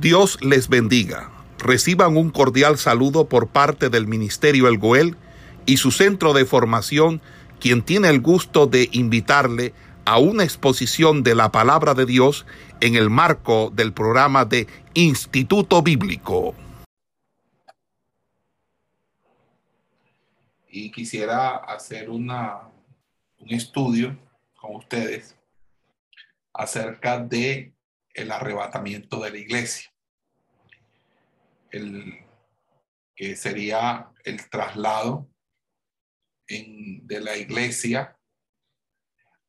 Dios les bendiga. Reciban un cordial saludo por parte del Ministerio El Goel y su centro de formación, quien tiene el gusto de invitarle a una exposición de la palabra de Dios en el marco del programa de Instituto Bíblico. Y quisiera hacer un estudio con ustedes acerca de el arrebatamiento de la iglesia. El, que sería el traslado de la iglesia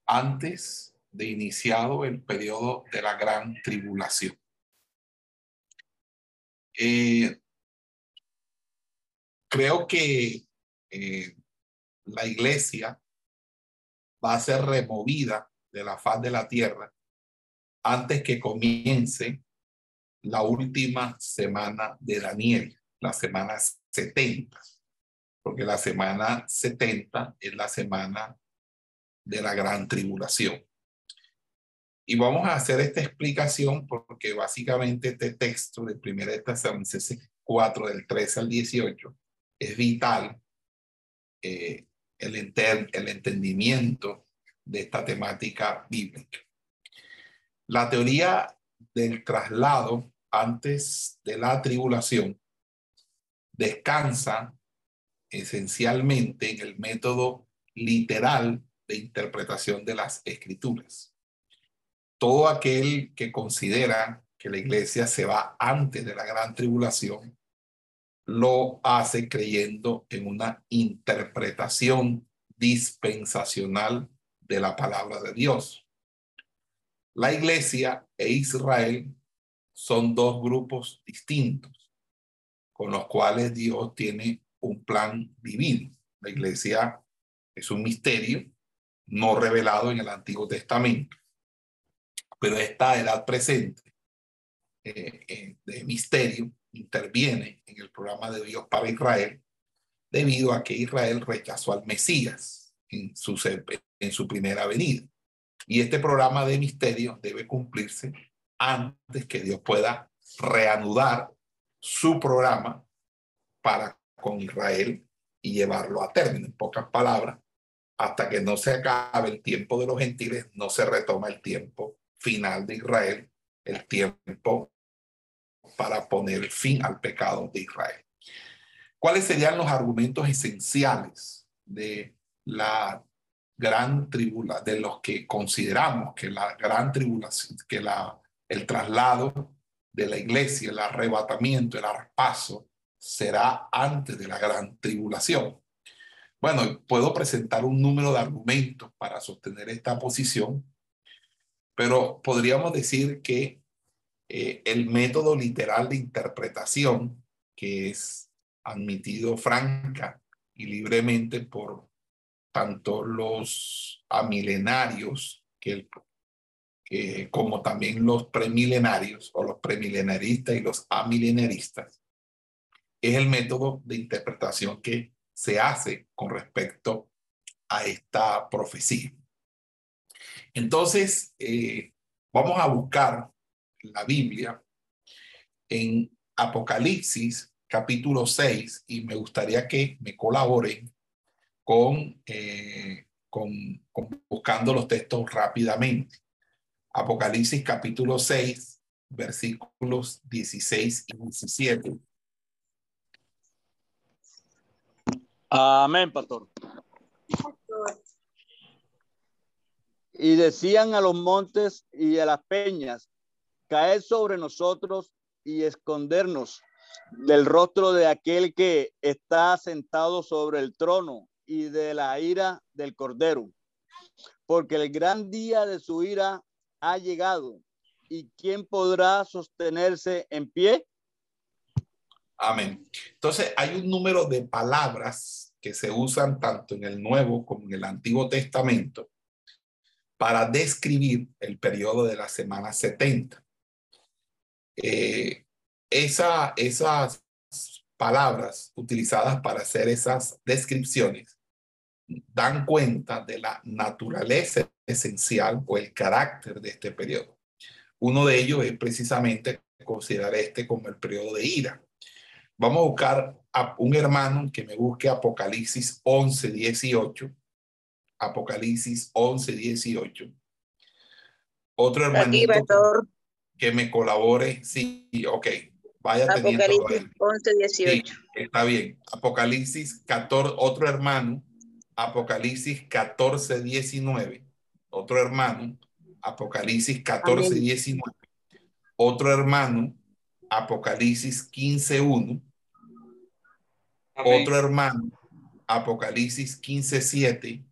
antes de iniciado el periodo de la gran tribulación. Eh, creo que eh, la iglesia va a ser removida de la faz de la tierra antes que comience la última semana de Daniel, la semana 70, porque la semana 70 es la semana de la gran tribulación. Y vamos a hacer esta explicación porque básicamente este texto de 1 de Tesalonicenses 4 del 13 al 18 es vital eh, el, el entendimiento de esta temática bíblica. La teoría del traslado antes de la tribulación descansa esencialmente en el método literal de interpretación de las escrituras. Todo aquel que considera que la iglesia se va antes de la gran tribulación, lo hace creyendo en una interpretación dispensacional de la palabra de Dios. La iglesia e Israel son dos grupos distintos con los cuales Dios tiene un plan divino. La iglesia es un misterio no revelado en el Antiguo Testamento, pero esta edad presente eh, eh, de misterio interviene en el programa de Dios para Israel debido a que Israel rechazó al Mesías en su, en su primera venida. Y este programa de misterio debe cumplirse antes que Dios pueda reanudar su programa para con Israel y llevarlo a término. En pocas palabras, hasta que no se acabe el tiempo de los gentiles, no se retoma el tiempo final de Israel, el tiempo para poner fin al pecado de Israel. ¿Cuáles serían los argumentos esenciales de la gran tribulación, de los que consideramos que la gran tribulación, que la, el traslado de la iglesia, el arrebatamiento, el arpaso, será antes de la gran tribulación. Bueno, puedo presentar un número de argumentos para sostener esta posición, pero podríamos decir que eh, el método literal de interpretación, que es admitido franca y libremente por tanto los amilenarios que, como también los premilenarios o los premilenaristas y los amilenaristas, es el método de interpretación que se hace con respecto a esta profecía. Entonces, eh, vamos a buscar la Biblia en Apocalipsis capítulo 6 y me gustaría que me colaboren eh, con, con, buscando los textos rápidamente. Apocalipsis capítulo 6, versículos 16 y 17. Amén, pastor. Y decían a los montes y a las peñas, caed sobre nosotros y escondernos del rostro de aquel que está sentado sobre el trono y de la ira del Cordero, porque el gran día de su ira ha llegado. ¿Y quién podrá sostenerse en pie? Amén. Entonces, hay un número de palabras que se usan tanto en el Nuevo como en el Antiguo Testamento para describir el periodo de la semana 70. Eh, esa, esas palabras utilizadas para hacer esas descripciones dan cuenta de la naturaleza esencial o el carácter de este periodo. Uno de ellos es precisamente considerar este como el periodo de ira. Vamos a buscar a un hermano que me busque Apocalipsis 11, 18. Apocalipsis 11, 18. Otro hermanito que, me colabore. Sí, ok. Vaya Apocalipsis 11, 18. está bien. Apocalipsis 14, otro hermano. Apocalipsis 14, 19. Otro hermano. Apocalipsis 14, 19. Otro hermano. Apocalipsis 15, 1. Otro hermano. Apocalipsis 15, 7.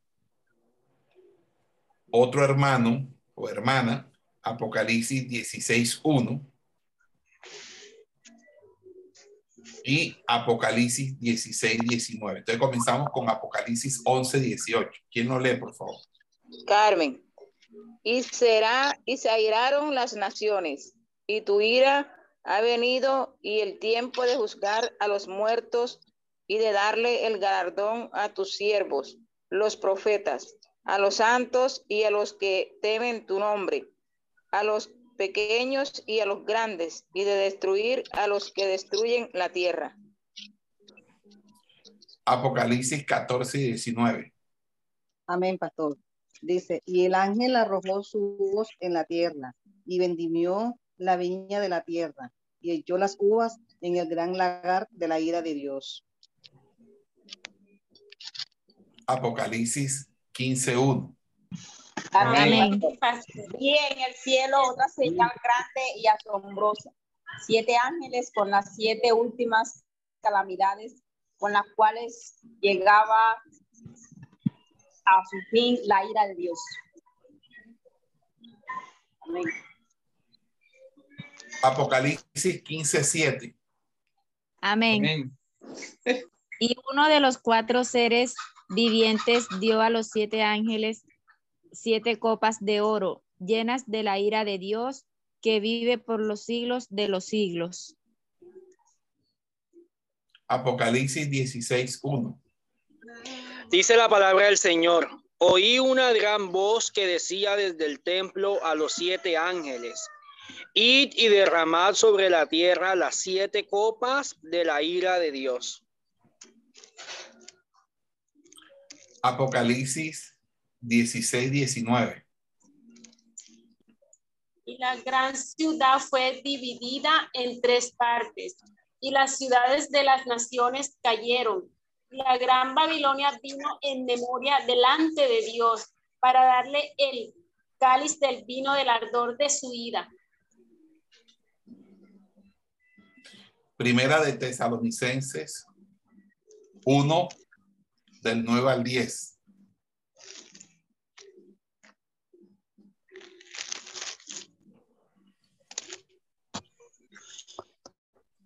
Otro hermano o hermana. Apocalipsis 16, 1 y Apocalipsis 16, 19. Entonces comenzamos con Apocalipsis 11, 18. ¿Quién lo lee, por favor? Carmen. Y será, y se airaron las naciones, y tu ira ha venido, y el tiempo de juzgar a los muertos y de darle el galardón a tus siervos, los profetas, a los santos y a los que temen tu nombre, a los pequeños y a los grandes, y de destruir a los que destruyen la tierra. Apocalipsis 14 y 19. Amén, pastor. Dice, y el ángel arrojó su voz en la tierra y vendimió la viña de la tierra y echó las uvas en el gran lagar de la ira de Dios. Apocalipsis 15.1. Amén. Y en el cielo otra señal grande y asombrosa. Siete ángeles con las siete últimas calamidades con las cuales llegaba a su fin la ira de Dios. Amén. Apocalipsis 15, 7. Amén. Y uno de los cuatro seres vivientes dio a los siete ángeles siete copas de oro, llenas de la ira de Dios, que vive por los siglos de los siglos. Apocalipsis 16, 1. Dice la palabra del Señor. Oí una gran voz que decía desde el templo a los siete ángeles, id y derramad sobre la tierra las siete copas de la ira de Dios. Apocalipsis 16, 19. Y la gran ciudad fue dividida en tres partes, y las ciudades de las naciones cayeron. La gran Babilonia vino en memoria delante de Dios para darle el cáliz del vino del ardor de su ira. Primera de Tesalonicenses 1, del 9 al 10.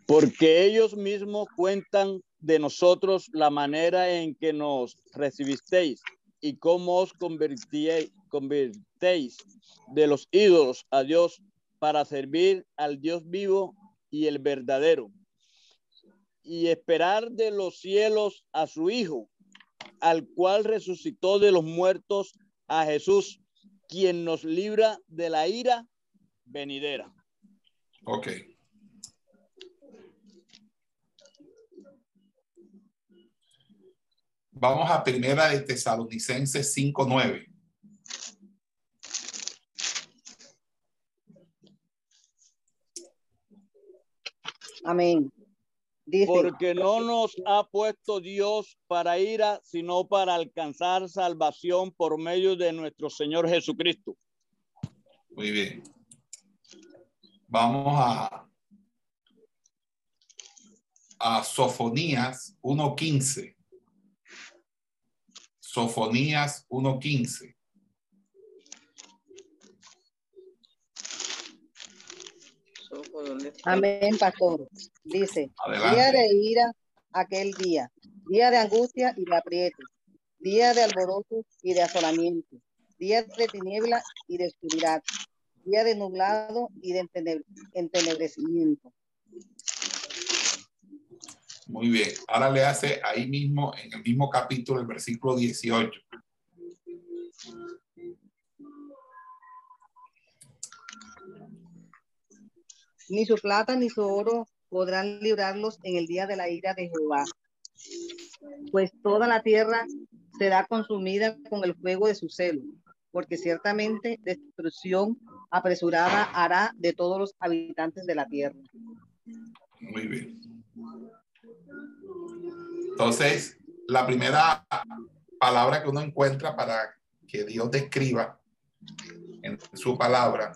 Porque ellos mismos cuentan de nosotros la manera en que nos recibisteis y cómo os convertíais, convertéis de los ídolos a Dios para servir al Dios vivo y el verdadero y esperar de los cielos a su Hijo, al cual resucitó de los muertos a Jesús, quien nos libra de la ira venidera. Ok. Vamos a primera de Tesalonicenses 5.9. Amén. Porque no nos ha puesto Dios para ira, sino para alcanzar salvación por medio de nuestro Señor Jesucristo. Muy bien. Vamos a, a Sofonías 1.15. Sofonías 1.15. Amén, pastor. Dice, día de ira aquel día, día de angustia y de aprieto, día de alboroto y de asolamiento, día de tiniebla y de oscuridad, día de nublado y de entenebrecimiento. Muy bien. Ahora le hace ahí mismo, en el mismo capítulo, el versículo 18. Ni su plata ni su oro podrán librarlos en el día de la ira de Jehová. Pues toda la tierra será consumida con el fuego de su celo, porque ciertamente destrucción apresurada hará de todos los habitantes de la tierra. Muy bien. Entonces, la primera palabra que uno encuentra para que Dios describa en su palabra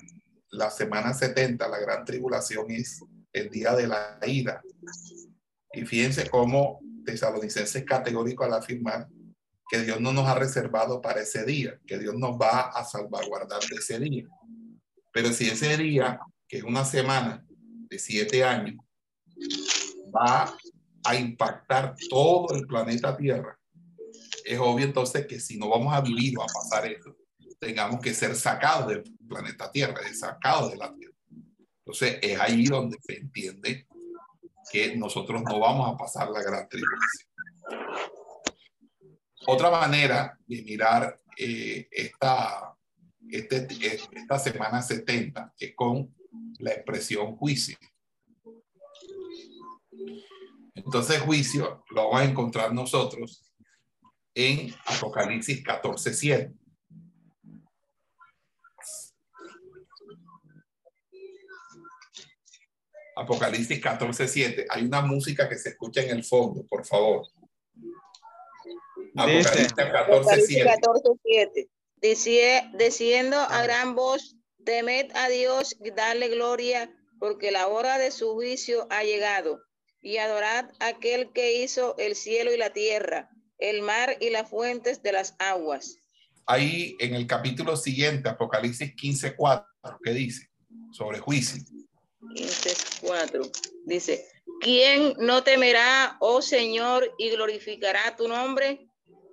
la semana 70, la gran tribulación es el día de la ira. Y fíjense cómo Tesalonicenses es categórico al afirmar que Dios no nos ha reservado para ese día, que Dios nos va a salvaguardar de ese día. Pero si ese día, que es una semana de siete años, va a impactar todo el planeta Tierra, es obvio entonces que si no vamos a vivir o a pasar eso, tengamos que ser sacados del planeta Tierra, sacados de la Tierra. Entonces es ahí donde se entiende que nosotros no vamos a pasar la gran tribulación. Otra manera de mirar eh, esta, este, esta semana 70 es con la expresión juicio. Entonces juicio lo vamos a encontrar nosotros en Apocalipsis 14, 7. Apocalipsis 14, 7. Hay una música que se escucha en el fondo, por favor. Apocalipsis 14, 7. diciendo a gran voz, temed a Dios y darle gloria, porque la hora de su juicio ha llegado. Y adorad a aquel que hizo el cielo y la tierra, el mar y las fuentes de las aguas. Ahí en el capítulo siguiente, Apocalipsis 15, 4, ¿qué dice? Sobre juicio. 15, 4. Dice, ¿quién no temerá, oh Señor, y glorificará tu nombre?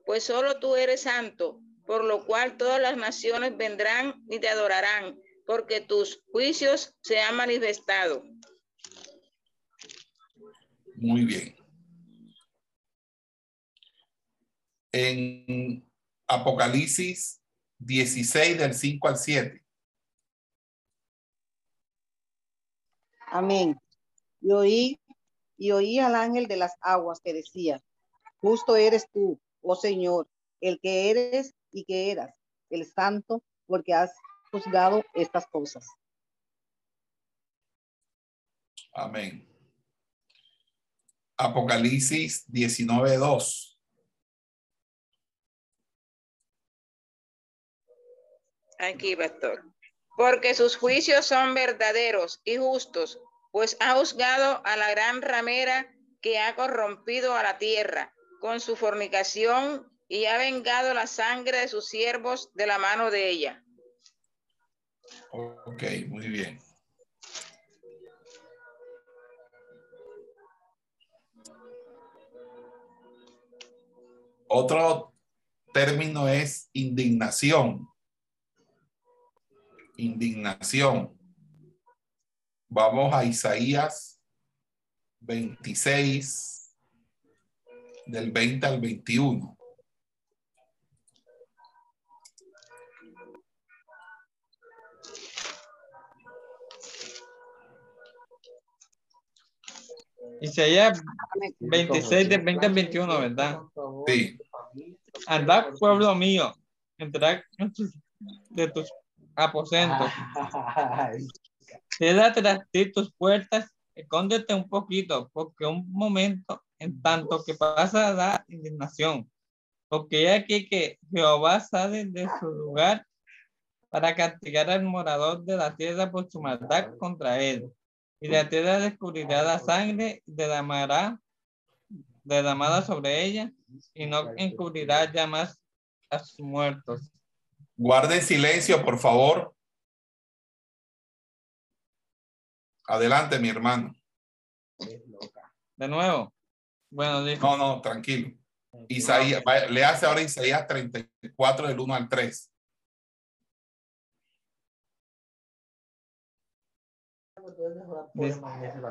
Pues solo tú eres santo, por lo cual todas las naciones vendrán y te adorarán, porque tus juicios se han manifestado. Muy bien. En Apocalipsis 16 del 5 al 7. Amén. Y oí, y oí al ángel de las aguas que decía, justo eres tú, oh Señor, el que eres y que eras, el santo, porque has juzgado estas cosas. Amén. Apocalipsis 19.2. Aquí, pastor porque sus juicios son verdaderos y justos, pues ha juzgado a la gran ramera que ha corrompido a la tierra con su fornicación y ha vengado la sangre de sus siervos de la mano de ella. Ok, muy bien. Otro término es indignación indignación. Vamos a Isaías 26, del 20 al 21. Isaías 26 del 20 al 21, ¿verdad? Sí. Andad, pueblo mío, entrad de tus aposento. Quédate tras tus puertas, escóndete un poquito, porque un momento, en tanto que pasa la indignación, porque aquí que Jehová sale de su lugar para castigar al morador de la tierra por su maldad contra él. Y la tierra descubrirá la sangre derramará, derramada sobre ella, y no encubrirá ya más a sus muertos. Guarden silencio, por favor. Adelante, mi hermano. De nuevo. Bueno, No, no, tranquilo. Isaías, le hace ahora Isaías 34 del 1 al 3.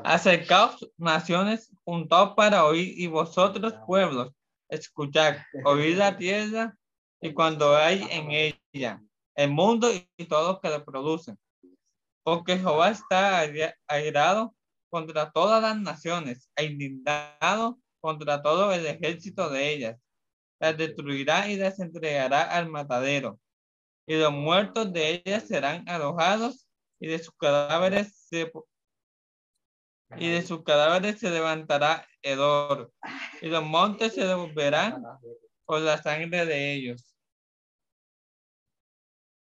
Acercaos naciones juntos para oír y vosotros pueblos escuchad, oír la tierra y cuando hay en ella el mundo y todos que lo producen. porque Jehová está airado contra todas las naciones e indignado contra todo el ejército de ellas. Las destruirá y las entregará al matadero. Y los muertos de ellas serán alojados y de sus cadáveres se y de sus cadáveres se levantará hedor, y los montes se devolverán por la sangre de ellos.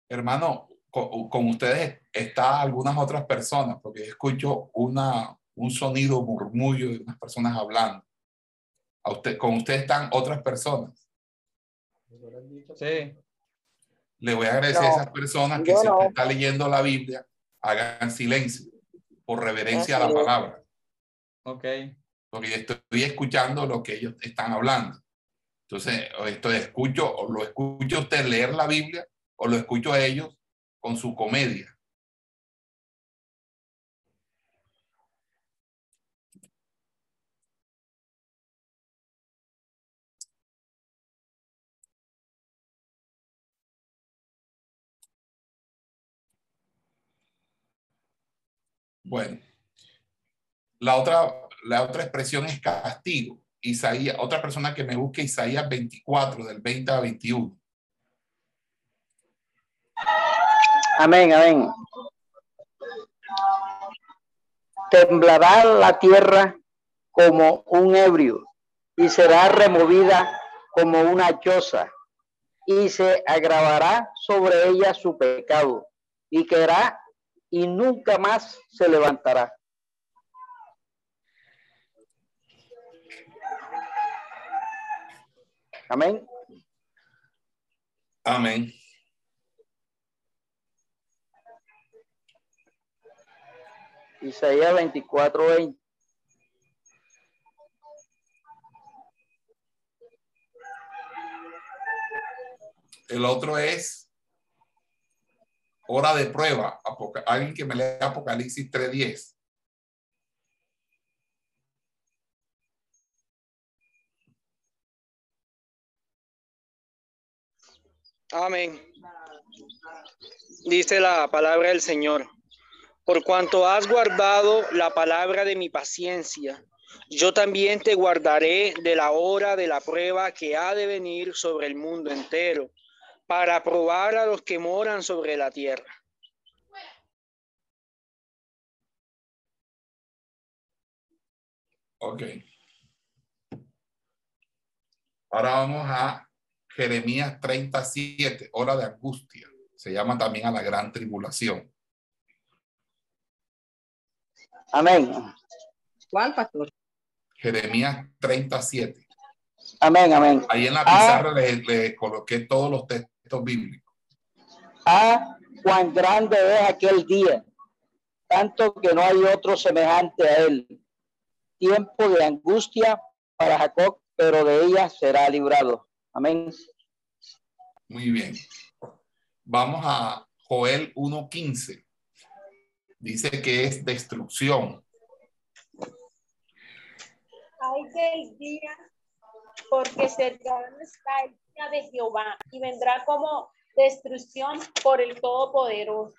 Hermano, con, ustedes está algunas otras personas, porque escucho una, un sonido murmullo de unas personas hablando. A usted, con ustedes están otras personas. Sí. Le voy a agradecer a esas personas que si usted está leyendo la Biblia, hagan silencio por reverencia a la palabra. Ok. Porque estoy escuchando lo que ellos están hablando. Entonces, esto escucho, o lo escucho usted leer la Biblia, o lo escucho a ellos con su comedia. Bueno, la otra, la otra expresión es castigo. Isaías, otra persona que me busque Isaías 24, del 20 a 21. Amén, amén. Temblará la tierra como un ebrio y será removida como una choza y se agravará sobre ella su pecado y quedará y nunca más se levantará. Amén. Amén. Isaías 24, 20. El otro es hora de prueba. Alguien que me lea Apocalipsis 3.10. Amén. Dice la palabra del Señor. Por cuanto has guardado la palabra de mi paciencia, yo también te guardaré de la hora de la prueba que ha de venir sobre el mundo entero, para probar a los que moran sobre la tierra. Ok. Ahora vamos a Jeremías 37, hora de angustia. Se llama también a la gran tribulación. Amén. ¿Cuál, pastor? Jeremías 37. Amén, amén. Ahí en la pizarra ah. le, coloqué todos los textos bíblicos. Ah, cuán grande es aquel día, tanto que no hay otro semejante a él. Tiempo de angustia para Jacob, pero de ella será librado. Amén. Muy bien. Vamos a Joel 1.15 dice que es destrucción. Hay del día, porque cercano está el de Jehová y vendrá como destrucción por el Todopoderoso.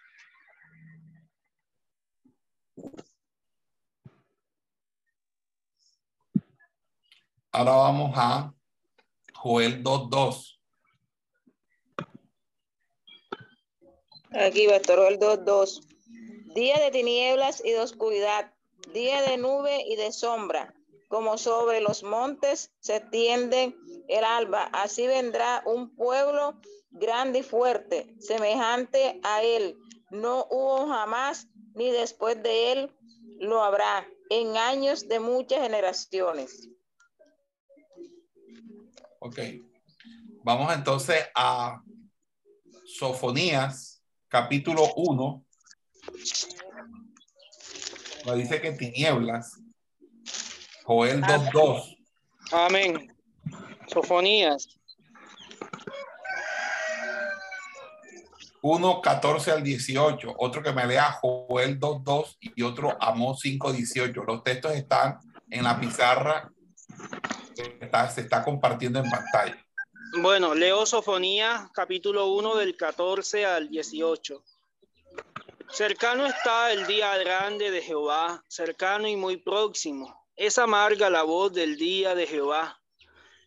Ahora vamos a Joel 2.2. Aquí va a estar Joel 2.2 día de tinieblas y de oscuridad, día de nube y de sombra, como sobre los montes se tiende el alba, así vendrá un pueblo grande y fuerte, semejante a él. No hubo jamás ni después de él lo habrá en años de muchas generaciones. Ok. Vamos entonces a Sofonías, capítulo 1, lo dice que tinieblas. Joel 2.2. Amén. Sofonías. 1, 14 al 18. Otro que me lea Joel 2.2 y otro Amós 5.18. Los textos están en la pizarra. Está, se está compartiendo en pantalla. Bueno, leo Sofonía capítulo 1 del 14 al 18. Cercano está el día grande de Jehová, cercano y muy próximo. Es amarga la voz del día de Jehová.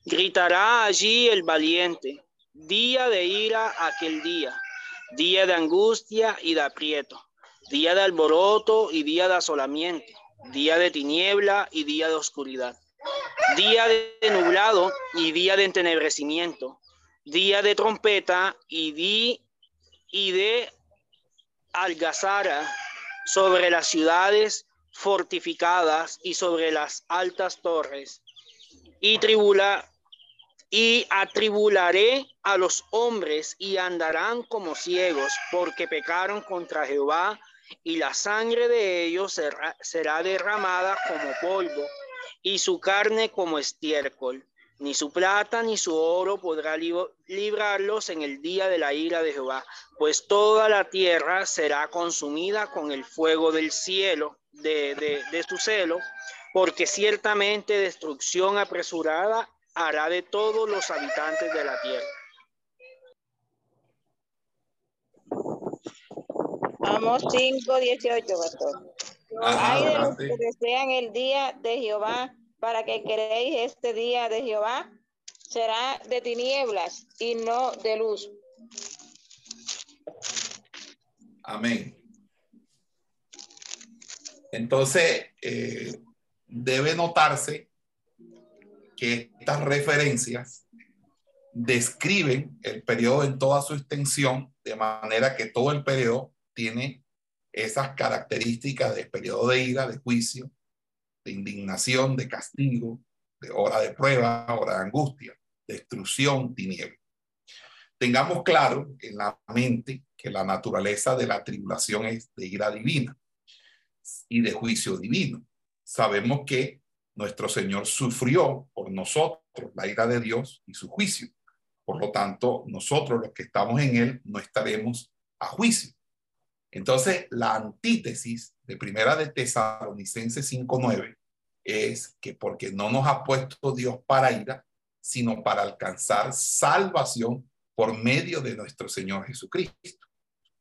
Gritará allí el valiente. Día de ira aquel día, día de angustia y de aprieto, día de alboroto y día de asolamiento, día de tiniebla y día de oscuridad, día de nublado y día de entenebrecimiento, día de trompeta y, y de algazara sobre las ciudades fortificadas y sobre las altas torres, y tribula y atribularé a los hombres y andarán como ciegos porque pecaron contra Jehová y la sangre de ellos será, será derramada como polvo y su carne como estiércol. Ni su plata ni su oro podrá librarlos en el día de la ira de Jehová, pues toda la tierra será consumida con el fuego del cielo, de, de, de su celo, porque ciertamente destrucción apresurada hará de todos los habitantes de la tierra. Amos 5, 18, pastor. Hay de los que desean el día de Jehová, para que queréis este día de Jehová, será de tinieblas y no de luz. Amén. Entonces, eh, debe notarse que estas referencias describen el periodo en toda su extensión, de manera que todo el periodo tiene esas características de periodo de ira, de juicio, de indignación, de castigo, de hora de prueba, hora de angustia, destrucción, tiniebla. Tengamos claro en la mente que la naturaleza de la tribulación es de ira divina y de juicio divino. Sabemos que nuestro Señor sufrió por nosotros la ira de Dios y su juicio. Por lo tanto, nosotros los que estamos en Él no estaremos a juicio. Entonces, la antítesis de Primera de Tesalonicenses 5.9 es que porque no nos ha puesto Dios para ira, sino para alcanzar salvación por medio de nuestro Señor Jesucristo.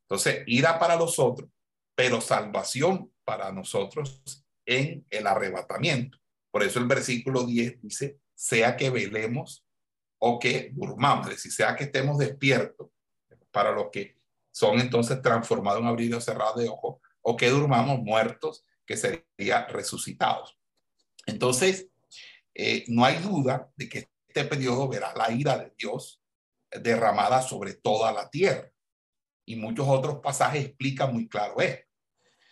Entonces, ira para los otros, pero salvación para nosotros en el arrebatamiento. Por eso el versículo 10 dice, sea que velemos o que durmamos, es decir, sea que estemos despiertos para los que son entonces transformados en abrir o cerrado de ojos, o que durmamos muertos, que serían resucitados. Entonces, eh, no hay duda de que este periodo verá la ira de Dios derramada sobre toda la tierra. Y muchos otros pasajes explican muy claro esto.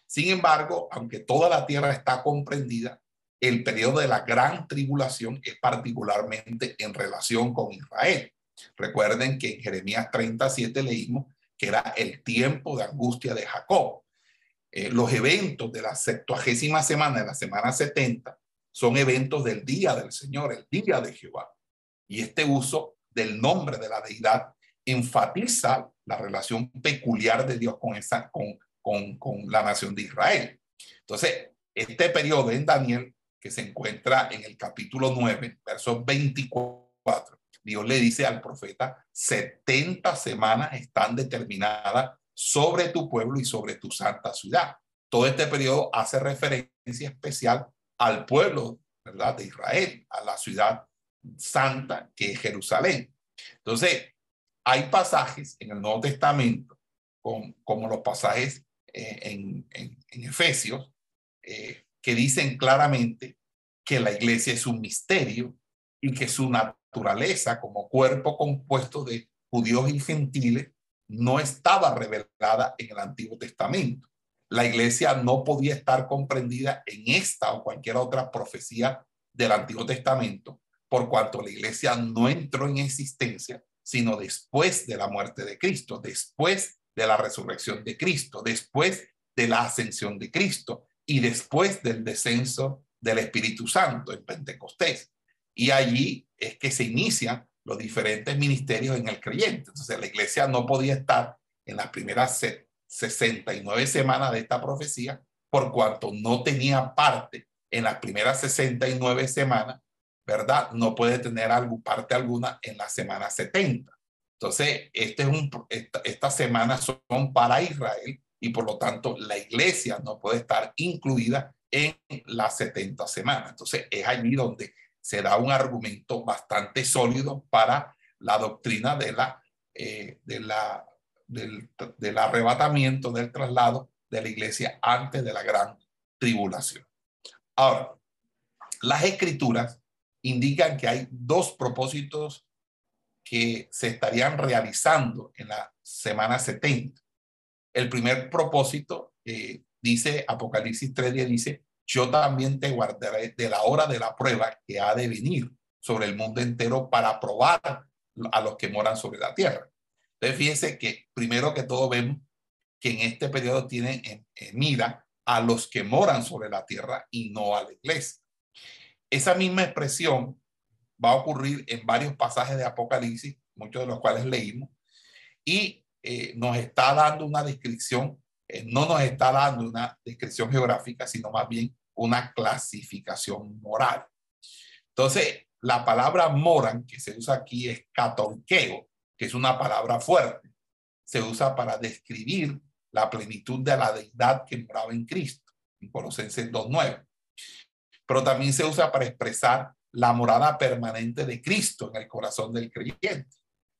Sin embargo, aunque toda la tierra está comprendida, el periodo de la gran tribulación es particularmente en relación con Israel. Recuerden que en Jeremías 37 leímos que era el tiempo de angustia de Jacob. Eh, los eventos de la septuagésima semana, de la semana 70, son eventos del día del Señor, el día de Jehová. Y este uso del nombre de la deidad enfatiza la relación peculiar de Dios con, esa, con, con, con la nación de Israel. Entonces, este periodo en Daniel que se encuentra en el capítulo 9, verso 24. Dios le dice al profeta, 70 semanas están determinadas sobre tu pueblo y sobre tu santa ciudad. Todo este periodo hace referencia especial al pueblo, ¿verdad? De Israel, a la ciudad santa que es Jerusalén. Entonces, hay pasajes en el Nuevo Testamento, como los pasajes eh, en, Efesios, eh, que dicen claramente que la iglesia es un misterio y que su naturaleza como cuerpo compuesto de judíos y gentiles no estaba revelada en el Antiguo Testamento. La iglesia no podía estar comprendida en esta o cualquier otra profecía del Antiguo Testamento, por cuanto la iglesia no entró en existencia, sino después de la muerte de Cristo, después de la resurrección de Cristo, después de la ascensión de Cristo, y después del descenso del Espíritu Santo en Pentecostés. Y allí es que se inician los diferentes ministerios en el creyente. Entonces la iglesia no podía estar en las primeras 69 semanas de esta profecía por cuanto no tenía parte en las primeras 69 semanas, ¿verdad? No puede tener algo, parte alguna en la semana 70. Entonces, este es un, esta, estas semanas son para Israel y por lo tanto la iglesia no puede estar incluida en las 70 semanas. Entonces es allí donde se da un argumento bastante sólido para la doctrina de la, eh, de la, del, del arrebatamiento, del traslado de la iglesia antes de la gran tribulación. Ahora, las escrituras indican que hay dos propósitos que se estarían realizando en la semana 70. El primer propósito, eh, dice Apocalipsis 3.10, dice, yo también te guardaré de la hora de la prueba que ha de venir sobre el mundo entero para probar a los que moran sobre la tierra. Entonces, fíjense que primero que todo vemos que en este periodo tienen en, en mira a los que moran sobre la tierra y no a la iglesia. Esa misma expresión va a ocurrir en varios pasajes de Apocalipsis, muchos de los cuales leímos, y eh, nos está dando una descripción, eh, no nos está dando una descripción geográfica, sino más bien una clasificación moral. Entonces, la palabra moran que se usa aquí es catonqueo, que es una palabra fuerte. Se usa para describir la plenitud de la deidad que moraba en Cristo, en Colosenses 2.9. Pero también se usa para expresar la morada permanente de Cristo en el corazón del creyente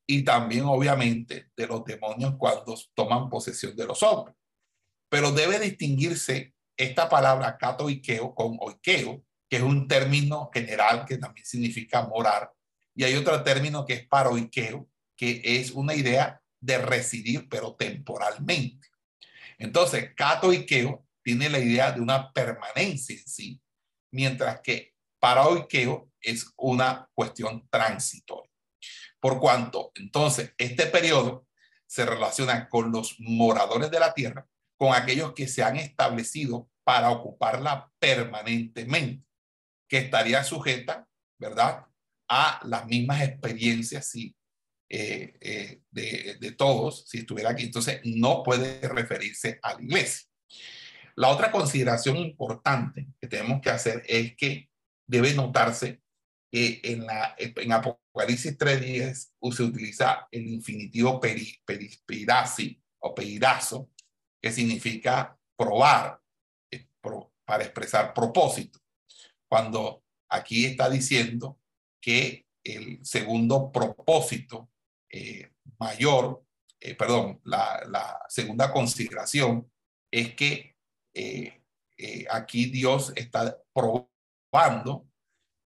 y también obviamente de los demonios cuando toman posesión de los hombres. Pero debe distinguirse esta palabra catoikeo con oikeo, que es un término general que también significa morar, y hay otro término que es paroikeo, que es una idea de residir pero temporalmente. Entonces, catoikeo tiene la idea de una permanencia en sí, mientras que para oikeo es una cuestión transitoria. Por cuanto, entonces, este periodo se relaciona con los moradores de la tierra, con aquellos que se han establecido para ocuparla permanentemente, que estaría sujeta, ¿verdad?, a las mismas experiencias eh, eh, de, de todos, si estuviera aquí. Entonces, no puede referirse a la iglesia. La otra consideración importante que tenemos que hacer es que debe notarse que en, la, en Apocalipsis 3.10 se utiliza el infinitivo peri, o peirazo, que significa probar, eh, para expresar propósito. Cuando aquí está diciendo que el segundo propósito eh, mayor, eh, perdón, la, la, segunda consideración es que aquí Dios está probando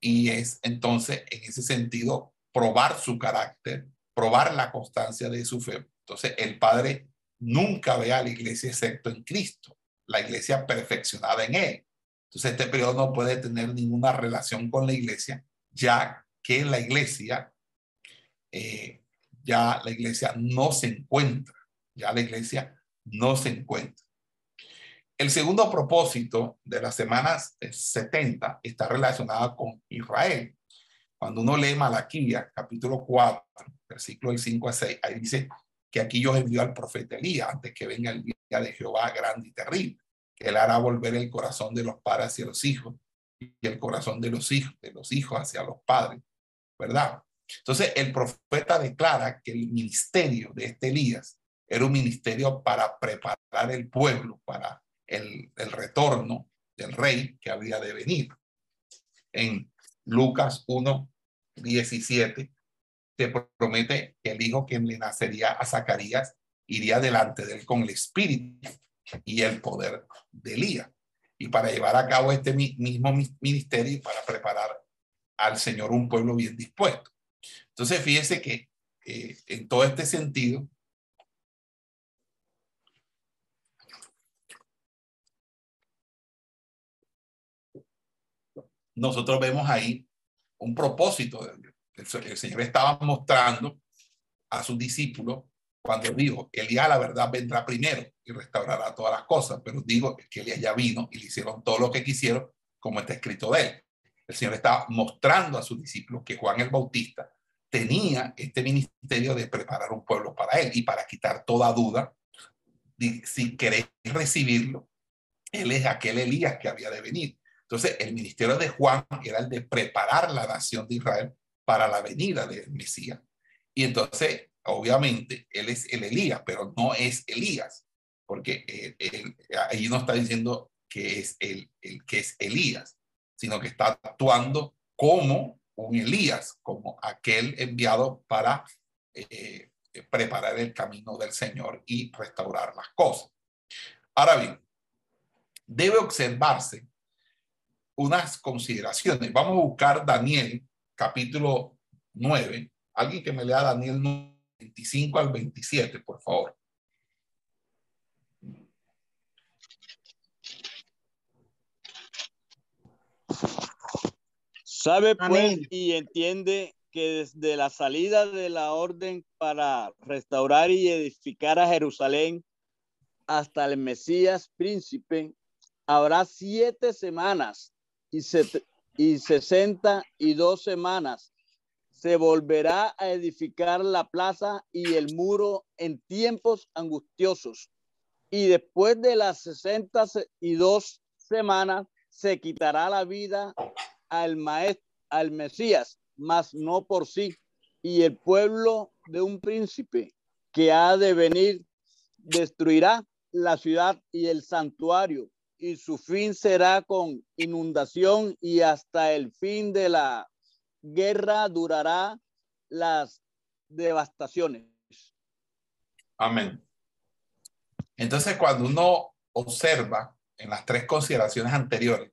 y es entonces en ese sentido probar su carácter, probar la constancia de su fe. Entonces el Padre nunca ve a la iglesia excepto en Cristo, la iglesia perfeccionada en Él. Entonces este periodo no puede tener ninguna relación con la iglesia, ya que la iglesia, eh, ya la iglesia no se encuentra, ya la iglesia no se encuentra. El segundo propósito de las semanas 70 está relacionado con Israel. Cuando uno lee Malaquía, capítulo 4, versículo del 5 a 6, ahí dice que aquí yo envió al profeta Elías antes que venga el día de Jehová grande y terrible, que él hará volver el corazón de los padres hacia los hijos y el corazón de los hijos, de los hijos hacia los padres, ¿verdad? Entonces el profeta declara que el ministerio de este Elías era un ministerio para preparar el pueblo para el, retorno del rey que había de venir. En Lucas 1, 17, te promete que el hijo que le nacería a Zacarías iría delante de él con el espíritu y el poder de Elías. Y para llevar a cabo este mismo ministerio y para preparar al Señor un pueblo bien dispuesto. Entonces, fíjese que en todo este sentido, nosotros vemos ahí un propósito. El, Señor estaba mostrando a sus discípulos cuando dijo, Elías la verdad vendrá primero y restaurará todas las cosas, pero digo que Elías ya vino y le hicieron todo lo que quisieron, como está escrito de él. El Señor estaba mostrando a sus discípulos que Juan el Bautista tenía este ministerio de preparar un pueblo para él y para quitar toda duda, si queréis recibirlo, él es aquel Elías que había de venir. Entonces, el ministerio de Juan era el de preparar la nación de Israel para la venida del Mesías. Y entonces, obviamente, él es el Elías, pero no es Elías, porque ahí no está diciendo que es, el, el, que es Elías, sino que está actuando como un Elías, como aquel enviado para eh, preparar el camino del Señor y restaurar las cosas. Ahora bien, debe observarse unas consideraciones. Vamos a buscar Daniel, capítulo 9. Alguien que me lea Daniel 25 al 27, por favor. Sabe pues y entiende que desde la salida de la orden para restaurar y edificar a Jerusalén hasta el Mesías príncipe, habrá siete semanas y, sesenta y dos semanas. Se volverá a edificar la plaza y el muro en tiempos angustiosos. Y después de las sesenta y dos semanas, se quitará la vida al maestro, al Mesías, mas no por sí. Y el pueblo de un príncipe que ha de venir destruirá la ciudad y el santuario, y su fin será con inundación y hasta el fin de la guerra durará las devastaciones. Amén. Entonces, cuando uno observa en las tres consideraciones anteriores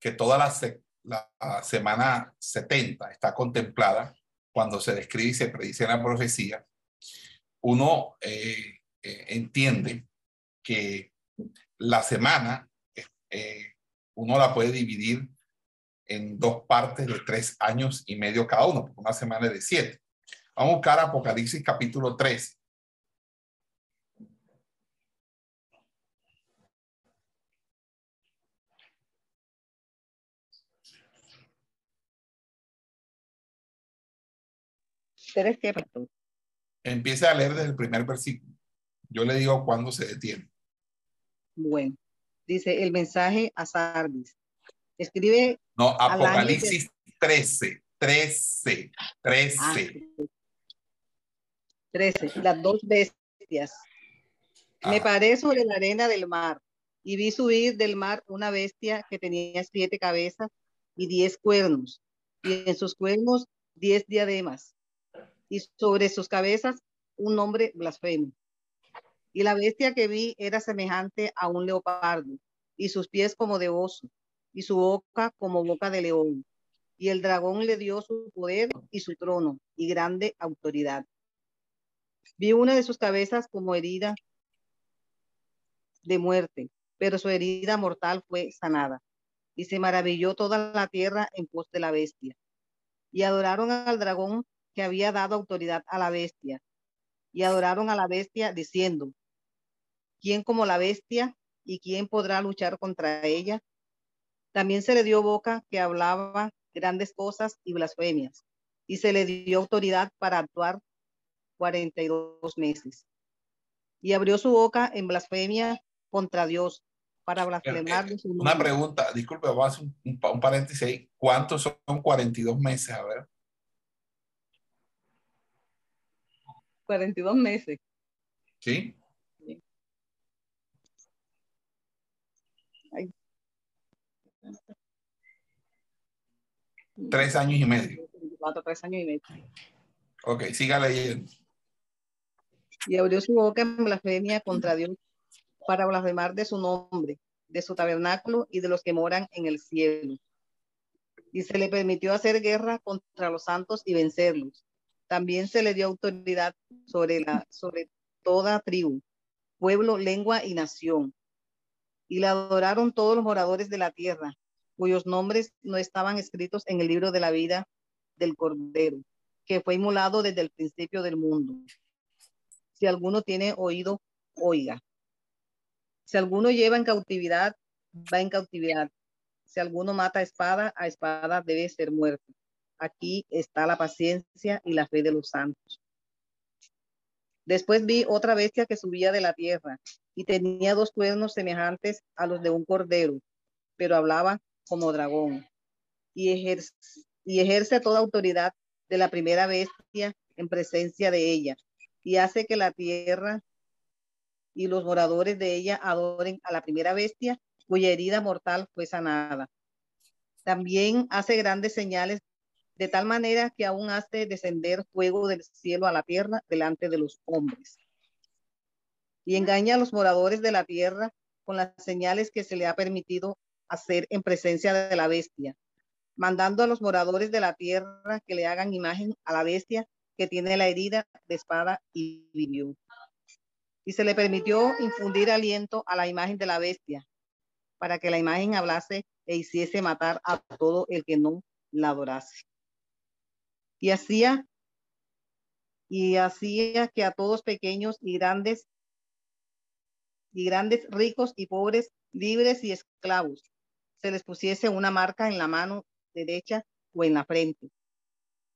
que toda la, semana 70 está contemplada cuando se describe y se predice la profecía, uno eh, eh, entiende que la semana eh, uno la puede dividir en dos partes de tres años y medio cada uno, una semana de siete. Vamos a buscar Apocalipsis capítulo 3. ¿Tres qué, Empiece a leer desde el primer versículo. Yo le digo cuándo se detiene. Bueno, dice el mensaje a Sardis. Escribe. No, Apocalipsis 13, 13, 13. 13, las dos bestias. Me paré sobre la arena del mar y vi subir del mar una bestia que tenía siete cabezas y diez cuernos, y en sus cuernos diez diademas, y sobre sus cabezas un nombre blasfemo. Y la bestia que vi era semejante a un leopardo, y sus pies como de oso, y su boca como boca de león. Y el dragón le dio su poder y su trono y grande autoridad. Vi una de sus cabezas como herida de muerte, pero su herida mortal fue sanada. Y se maravilló toda la tierra en pos de la bestia. Y adoraron al dragón que había dado autoridad a la bestia. Y adoraron a la bestia diciendo, ¿quién como la bestia y quién podrá luchar contra ella? También se le dio boca que hablaba grandes cosas y blasfemias, y se le dio autoridad para actuar 42 meses. Y abrió su boca en blasfemia contra Dios para blasfemar. Eh, una pregunta, disculpe, voy a hacer un, un, paréntesis ahí. ¿Cuántos son 42 meses? A ver. 42 meses. Sí. Tres años y medio. Cuatro, tres años y medio. Ok, siga leyendo. Y abrió su boca en blasfemia contra Dios para blasfemar de su nombre, de su tabernáculo y de los que moran en el cielo. Y se le permitió hacer guerra contra los santos y vencerlos. También se le dio autoridad sobre, la, sobre toda tribu, pueblo, lengua y nación. Y le adoraron todos los moradores de la tierra, cuyos nombres no estaban escritos en el libro de la vida del Cordero, que fue inmolado desde el principio del mundo. Si alguno tiene oído, oiga. Si alguno lleva en cautividad, va en cautividad. Si alguno mata a espada, a espada debe ser muerto. Aquí está la paciencia y la fe de los santos. Después vi otra bestia que subía de la tierra y tenía dos cuernos semejantes a los de un cordero, pero hablaba como dragón y ejerce, y ejerce toda autoridad de la primera bestia en presencia de ella y hace que la tierra y los moradores de ella adoren a la primera bestia cuya herida mortal fue sanada. También hace grandes señales de tal manera que aún hace descender fuego del cielo a la tierra delante de los hombres. Y engaña a los moradores de la tierra con las señales que se le ha permitido hacer en presencia de la bestia, mandando a los moradores de la tierra que le hagan imagen a la bestia que tiene la herida de espada y vivió. Y se le permitió infundir aliento a la imagen de la bestia, para que la imagen hablase e hiciese matar a todo el que no la adorase. Y hacía y hacía que a todos pequeños y grandes y grandes, ricos y pobres, libres y esclavos, se les pusiese una marca en la mano derecha o en la frente,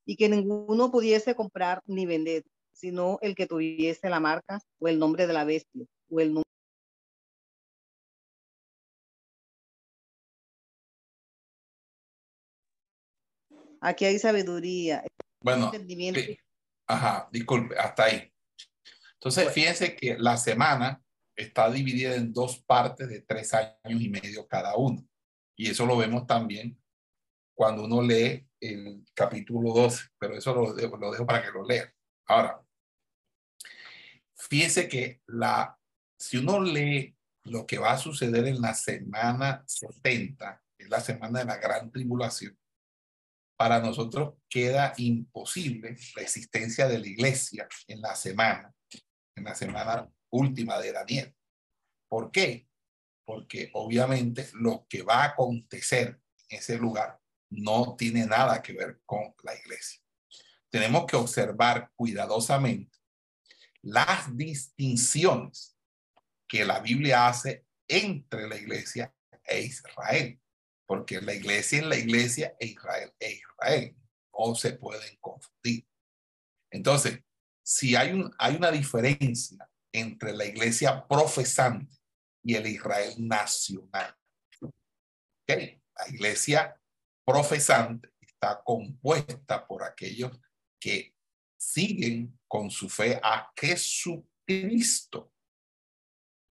y que ninguno pudiese comprar ni vender, sino el que tuviese la marca o el nombre de la bestia o el nombre Aquí hay sabiduría. Bueno, ajá, disculpe, hasta ahí. Entonces, fíjense que la semana está dividida en dos partes de tres años y medio cada uno. Y eso lo vemos también cuando uno lee el capítulo 12, pero eso lo dejo, lo dejo para que lo lea. Ahora, fíjense que la, si uno lee lo que va a suceder en la semana 70, es la semana de la gran tribulación, para nosotros queda imposible la existencia de la iglesia en la semana, en la semana última de Daniel. ¿Por qué? Porque obviamente lo que va a acontecer en ese lugar no tiene nada que ver con la iglesia. Tenemos que observar cuidadosamente las distinciones que la Biblia hace entre la iglesia e Israel porque la iglesia es la iglesia e Israel es Israel. No se pueden confundir. Entonces, si hay, un, hay una diferencia entre la iglesia profesante y el Israel nacional. ¿okay? La iglesia profesante está compuesta por aquellos que siguen con su fe a Jesucristo.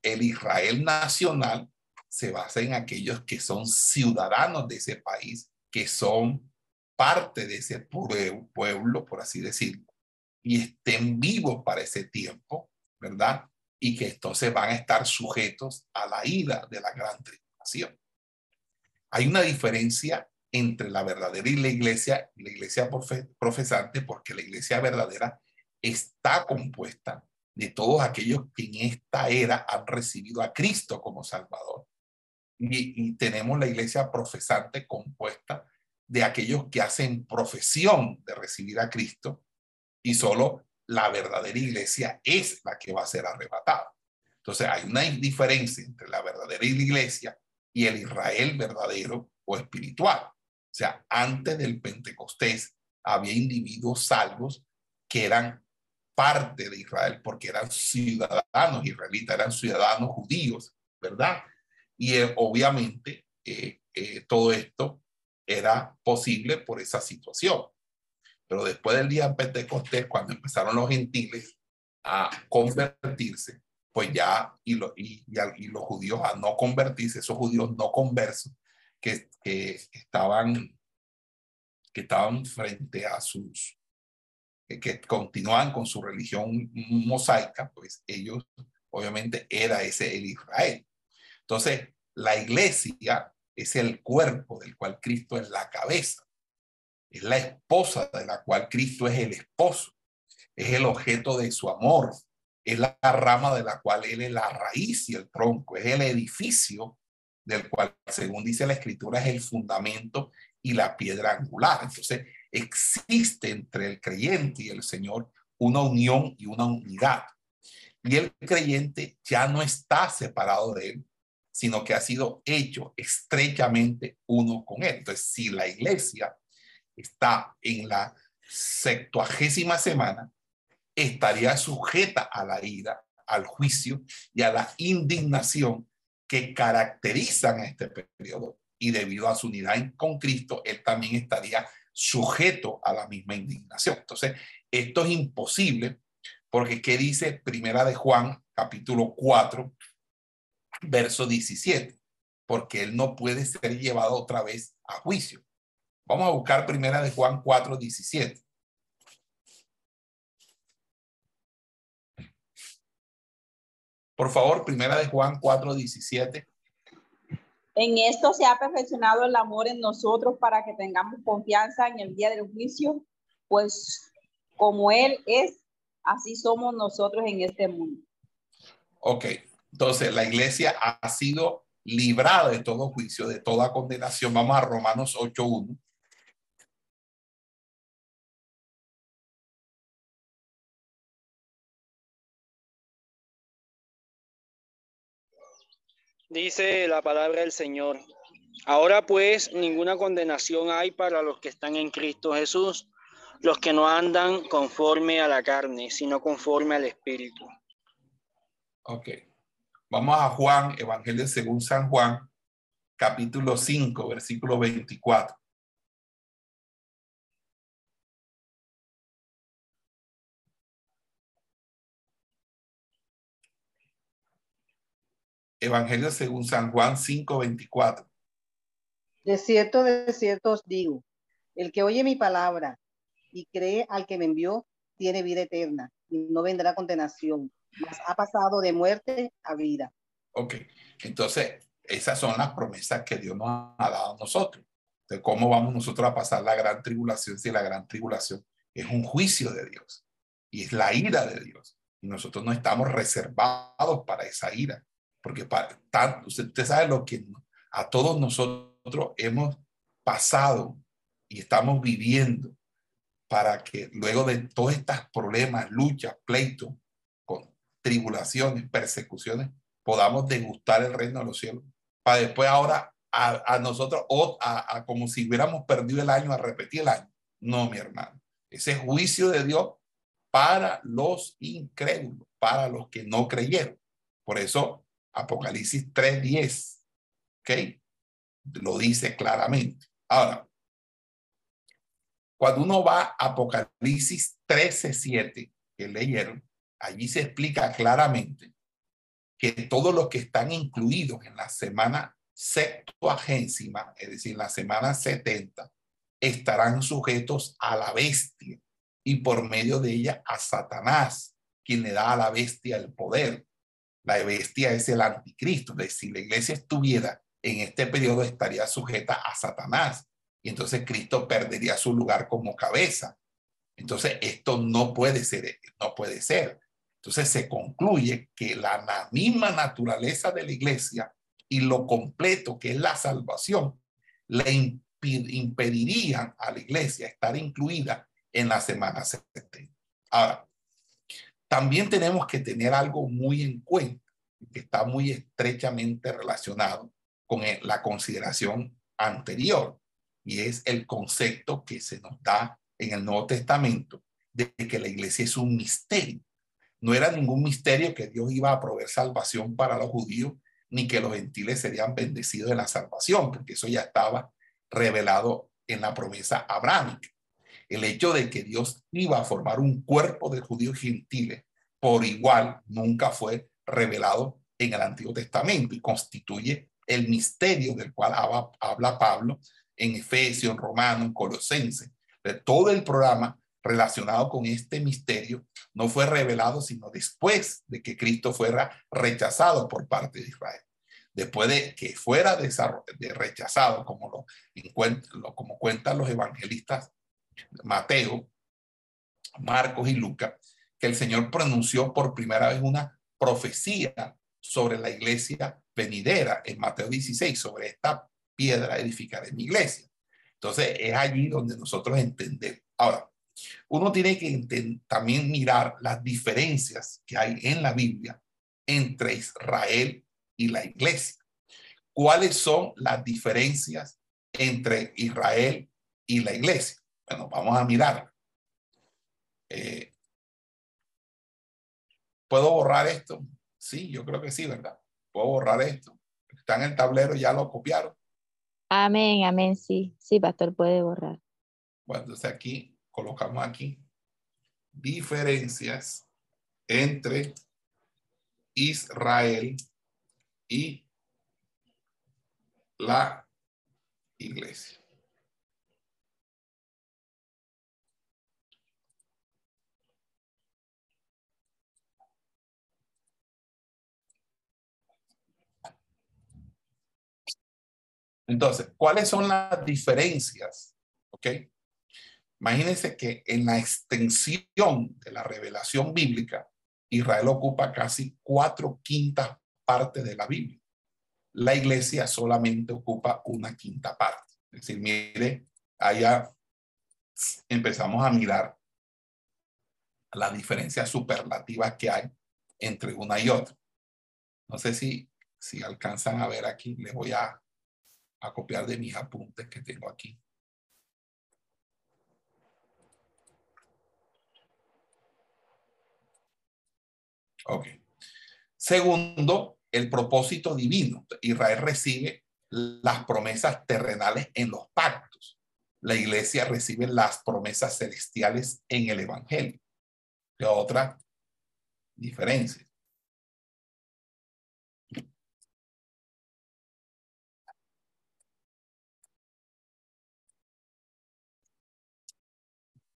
El Israel nacional se basa en aquellos que son ciudadanos de ese país, que son parte de ese pueblo, por así decirlo, y estén vivos para ese tiempo, ¿verdad? Y que entonces van a estar sujetos a la ira de la gran tribulación. Hay una diferencia entre la verdadera y la iglesia, la iglesia profesante, porque la iglesia verdadera está compuesta de todos aquellos que en esta era han recibido a Cristo como Salvador y, tenemos la iglesia profesante compuesta de aquellos que hacen profesión de recibir a Cristo y solo la verdadera iglesia es la que va a ser arrebatada. Entonces hay una diferencia entre la verdadera iglesia y el Israel verdadero o espiritual. O sea, antes del Pentecostés había individuos salvos que eran parte de Israel porque eran ciudadanos israelitas, eran ciudadanos judíos, ¿verdad? Y eh, obviamente eh, eh, todo esto era posible por esa situación. Pero después del día de Pentecostés, cuando empezaron los gentiles a convertirse, pues ya, y, lo, y, los judíos a no convertirse, esos judíos no conversos que, que estaban, que estaban frente a sus, que continuaban con su religión mosaica, pues ellos, obviamente, era ese el Israel. Entonces, la iglesia es el cuerpo del cual Cristo es la cabeza. Es la esposa de la cual Cristo es el esposo. Es el objeto de su amor. Es la rama de la cual Él es la raíz y el tronco. Es el edificio del cual, según dice la escritura, es el fundamento y la piedra angular. Entonces, existe entre el creyente y el Señor una unión y una unidad. Y el creyente ya no está separado de Él, sino que ha sido hecho estrechamente uno con Él. Entonces, si la iglesia está en la septuagésima semana, estaría sujeta a la ira, al juicio y a la indignación que caracterizan a este periodo. Y debido a su unidad con Cristo, Él también estaría sujeto a la misma indignación. Entonces, esto es imposible Porque ¿qué dice Primera de Juan, capítulo 4, verso 17? Porque él no puede ser llevado otra vez a juicio. Vamos a buscar Primera de Juan 4, 17. Por favor, Primera de Juan 4, 17. En esto se ha perfeccionado el amor en nosotros para que tengamos confianza en el día del juicio, pues como Él es, así somos nosotros en este mundo. Ok, entonces la iglesia ha sido librada de todo juicio, de toda condenación. Vamos a Romanos 8.1. Dice la palabra del Señor. Ahora pues ninguna condenación hay para los que están en Cristo Jesús, los que no andan conforme a la carne, sino conforme al Espíritu. Ok. Vamos a Juan, Evangelio según San Juan, capítulo 5, versículo 24. Evangelio según San Juan 5:24. De cierto, de cierto os digo, el que oye mi palabra y cree al que me envió, tiene vida eterna y no vendrá condenación, mas ha pasado de muerte a vida. Ok, entonces esas son las promesas que Dios nos ha dado a nosotros. De cómo vamos nosotros a pasar la gran tribulación si la gran tribulación es un juicio de Dios y es la ira de Dios. Y nosotros no estamos reservados para esa ira porque para, usted, usted sabe lo que a todos nosotros hemos pasado y estamos viviendo para que luego de todos estos problemas, luchas, pleitos, con tribulaciones, persecuciones, podamos degustar el reino de los cielos. Para después ahora a, a nosotros, o a, a, como si hubiéramos perdido el año, a repetir el año. No, mi hermano. Ese juicio de Dios para los incrédulos, para los que no creyeron. Por eso Apocalipsis 3.10. ¿Ok? Lo dice claramente. Ahora, cuando uno va a Apocalipsis 13.7, que leyeron, allí se explica claramente que todos los que están incluidos en la semana septuagésima, es decir, la semana 70, estarán sujetos a la bestia y por medio de ella a Satanás, quien le da a la bestia el poder. La bestia es el anticristo. si la iglesia estuviera en este periodo, estaría sujeta a Satanás. Y entonces Cristo perdería su lugar como cabeza. Entonces, esto no puede ser, no puede ser. Entonces se concluye que la, misma naturaleza de la iglesia y lo completo que es la salvación le impedirían a la iglesia estar incluida en la semana 70. Ahora, también tenemos que tener algo muy en cuenta, que está muy estrechamente relacionado con la consideración anterior, y es el concepto que se nos da en el Nuevo Testamento de que la iglesia es un misterio. No era ningún misterio que Dios iba a proveer salvación para los judíos, ni que los gentiles serían bendecidos de la salvación, porque eso ya estaba revelado en la promesa abrámica el hecho de que Dios iba a formar un cuerpo de judíos gentiles por igual nunca fue revelado en el Antiguo Testamento y constituye el misterio del cual habla, Pablo en Efesios, en Romanos, en Colosenses. De todo el programa relacionado con este misterio no fue revelado sino después de que Cristo fuera rechazado por parte de Israel. Después de que fuera de rechazado, como lo, como cuentan los evangelistas Mateo, Marcos y Lucas, que el Señor pronunció por primera vez una profecía sobre la iglesia venidera en Mateo 16, sobre esta piedra edificaré mi iglesia. Entonces es allí donde nosotros entendemos. Ahora, uno tiene que también mirar las diferencias que hay en la Biblia entre Israel y la iglesia. ¿Cuáles son las diferencias entre Israel y la iglesia? Bueno, vamos a mirar. Eh, ¿Puedo borrar esto? Sí, yo creo que sí, ¿verdad? Puedo borrar esto. Está en el tablero, ya lo copiaron. Amén, amén, sí. Sí, pastor, puede borrar. Bueno, entonces aquí colocamos aquí diferencias entre Israel y la iglesia. Entonces, ¿cuáles son las diferencias? ¿Ok? Imagínense que en la extensión de la revelación bíblica, Israel ocupa casi cuatro quintas partes de la Biblia. La iglesia solamente ocupa una quinta parte. Es decir, mire, allá empezamos a mirar las diferencias superlativas que hay entre una y otra. No sé si, si alcanzan a ver aquí, les voy a a copiar de mis apuntes que tengo aquí. Ok. Segundo, el propósito divino. Israel recibe las promesas terrenales en los pactos. La iglesia recibe las promesas celestiales en el evangelio. ¿Qué otra diferencia?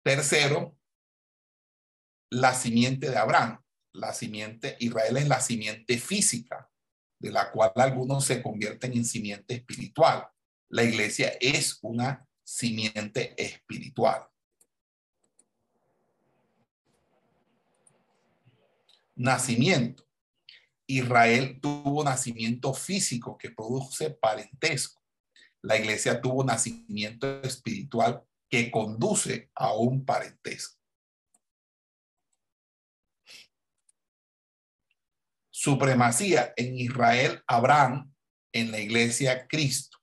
Tercero, la simiente de Abraham. La simiente, Israel es la simiente física, de la cual algunos se convierten en simiente espiritual. La iglesia es una simiente espiritual. Nacimiento. Israel tuvo nacimiento físico que produce parentesco. La iglesia tuvo nacimiento espiritual que conduce a un parentesco. Supremacía en Israel, Abraham, en la iglesia, Cristo.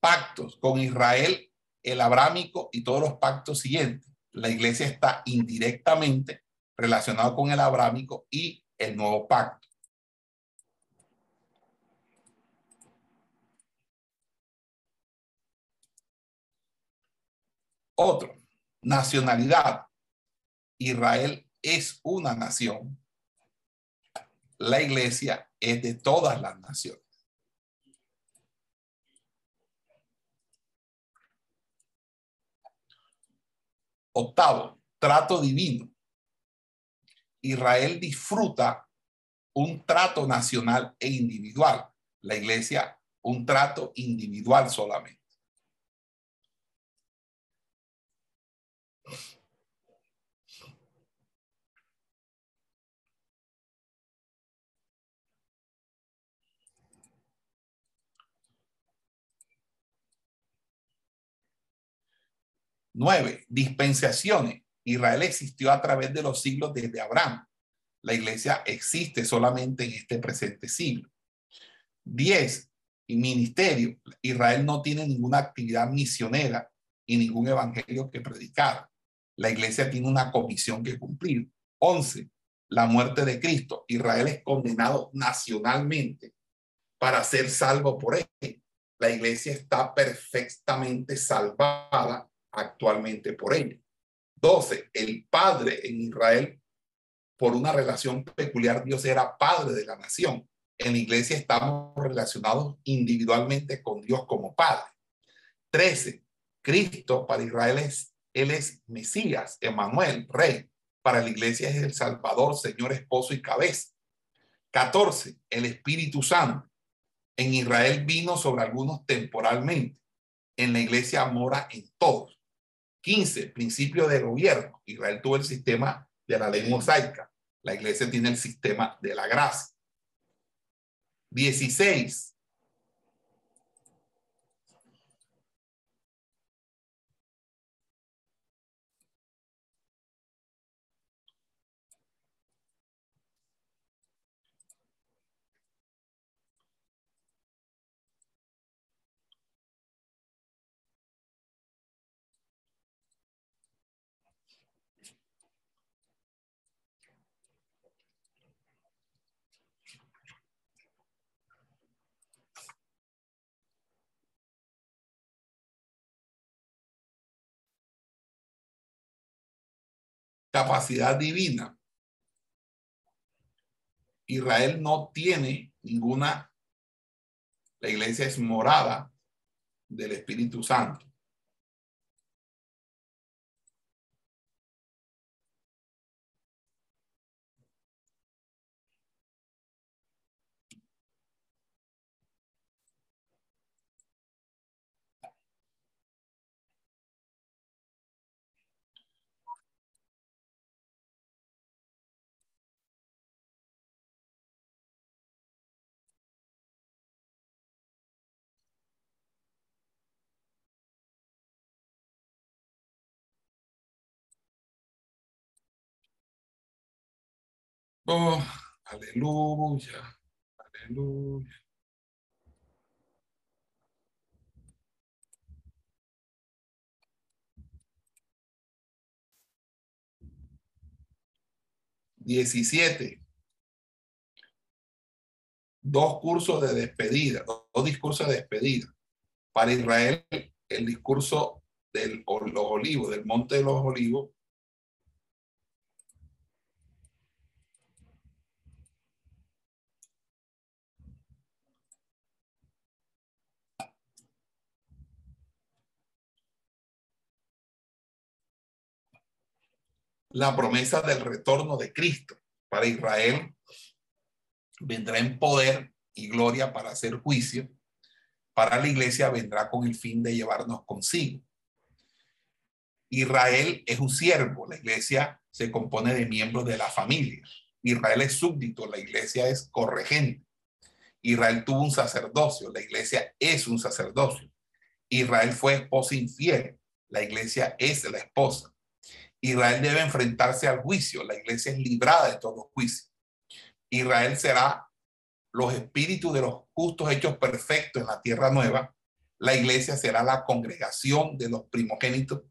Pactos con Israel, el abrámico y todos los pactos siguientes. La iglesia está indirectamente relacionado con el abrámico y el nuevo pacto. Otro, nacionalidad. Israel es una nación. La iglesia es de todas las naciones. Octavo, trato divino. Israel disfruta un trato nacional e individual. La iglesia, un trato individual solamente. Nueve, dispensaciones. Israel existió a través de los siglos desde Abraham. La iglesia existe solamente en este presente siglo. Diez, ministerio. Israel no tiene ninguna actividad misionera y ningún evangelio que predicar. La iglesia tiene una comisión que cumplir. Once, la muerte de Cristo. Israel es condenado nacionalmente para ser salvo por él. La iglesia está perfectamente salvada actualmente por él. 12. El padre en Israel, por una relación peculiar, Dios era padre de la nación. En la iglesia estamos relacionados individualmente con Dios como padre. 13. Cristo para Israel es, Él es Mesías, Emanuel, Rey. Para la iglesia es el Salvador, Señor, esposo y cabeza. 14. El Espíritu Santo. En Israel vino sobre algunos temporalmente. En la iglesia mora en todos. 15, principio de gobierno. Israel tuvo el sistema de la ley mosaica. La iglesia tiene el sistema de la gracia. 16, capacidad divina. Israel no tiene ninguna, la iglesia es morada del Espíritu Santo. Oh, aleluya, aleluya. Diecisiete. Dos cursos de despedida, dos discursos de despedida. Para Israel, el discurso de los olivos, del monte de los olivos, la promesa del retorno de Cristo. Para Israel vendrá en poder y gloria para hacer juicio. Para la iglesia vendrá con el fin de llevarnos consigo. Israel es un siervo, la iglesia se compone de miembros de la familia. Israel es súbdito, la iglesia es corregente. Israel tuvo un sacerdocio, la iglesia es un sacerdocio. Israel fue esposa infiel, la iglesia es la esposa. Israel debe enfrentarse al juicio. La iglesia es librada de todo juicio. Israel será los espíritus de los justos hechos perfectos en la tierra nueva. La iglesia será la congregación de los primogénitos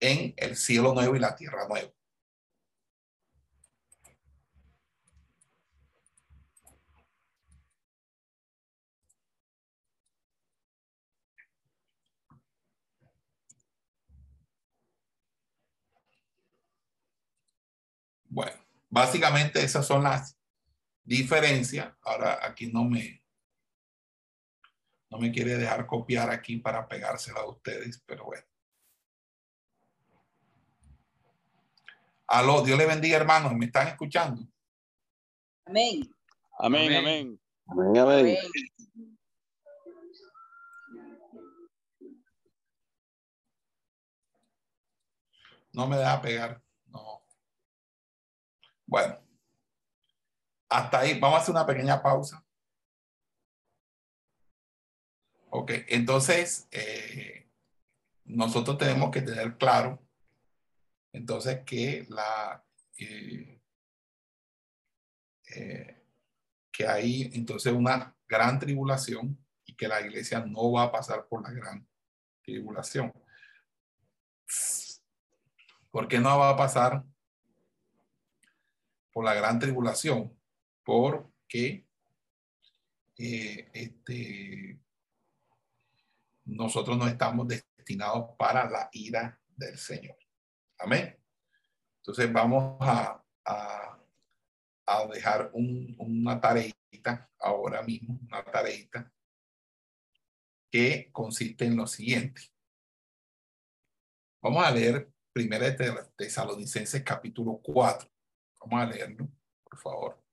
en el cielo nuevo y la tierra nueva. Bueno, básicamente esas son las diferencias. Ahora aquí no me, no me quiere dejar copiar aquí para pegársela a ustedes, pero bueno. Aló, Dios le bendiga, hermanos. ¿Me están escuchando? Amén. Amén, amén. Amén, amén. No me deja pegar. Bueno, hasta ahí. Vamos a hacer una pequeña pausa. Ok, entonces eh, nosotros tenemos que tener claro entonces que la eh, eh, que hay entonces una gran tribulación y que la iglesia no va a pasar por la gran tribulación. ¿Por qué no va a pasar por la gran tribulación, porque eh, este, nosotros no estamos destinados para la ira del Señor. Amén. Entonces vamos a, dejar una tareita ahora mismo, una tareita que consiste en lo siguiente. Vamos a leer Primera de Tesalonicenses capítulo 4. Vamos a leerlo, por favor.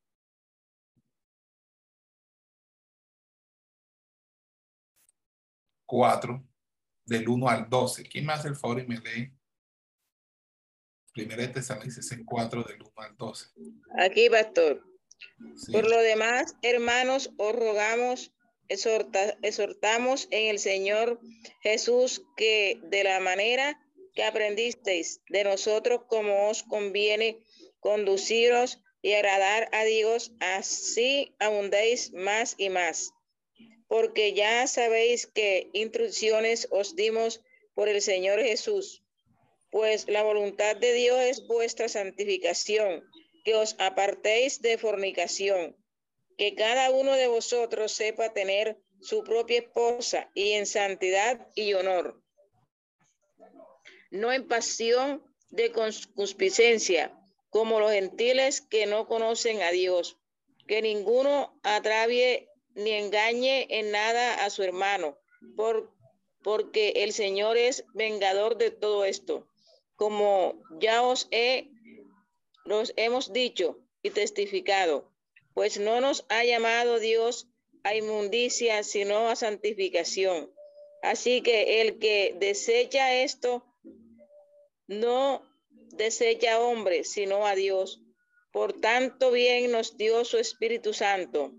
Cuatro, del 1 al 12. ¿Quién me hace el favor y me lee? Primera en 4, del 1 al 12. Aquí, pastor. Por lo demás, hermanos, os rogamos, exhortamos en el Señor Jesús que de la manera que aprendisteis de nosotros como os conviene conduciros y agradar a Dios, así abundéis más y más. Porque ya sabéis que instrucciones os dimos por el Señor Jesús, pues la voluntad de Dios es vuestra santificación, que os apartéis de fornicación, que cada uno de vosotros sepa tener su propia esposa y en santidad y honor, no en pasión de concupiscencia, como los gentiles que no conocen a Dios. Que ninguno atravie ni engañe en nada a su hermano, por, porque el Señor es vengador de todo esto. Como ya os he, los hemos dicho y testificado, pues no nos ha llamado Dios a inmundicia, sino a santificación. Así que el que desecha esto, no desecha hombre, sino a Dios. Por tanto, bien nos dio su Espíritu Santo.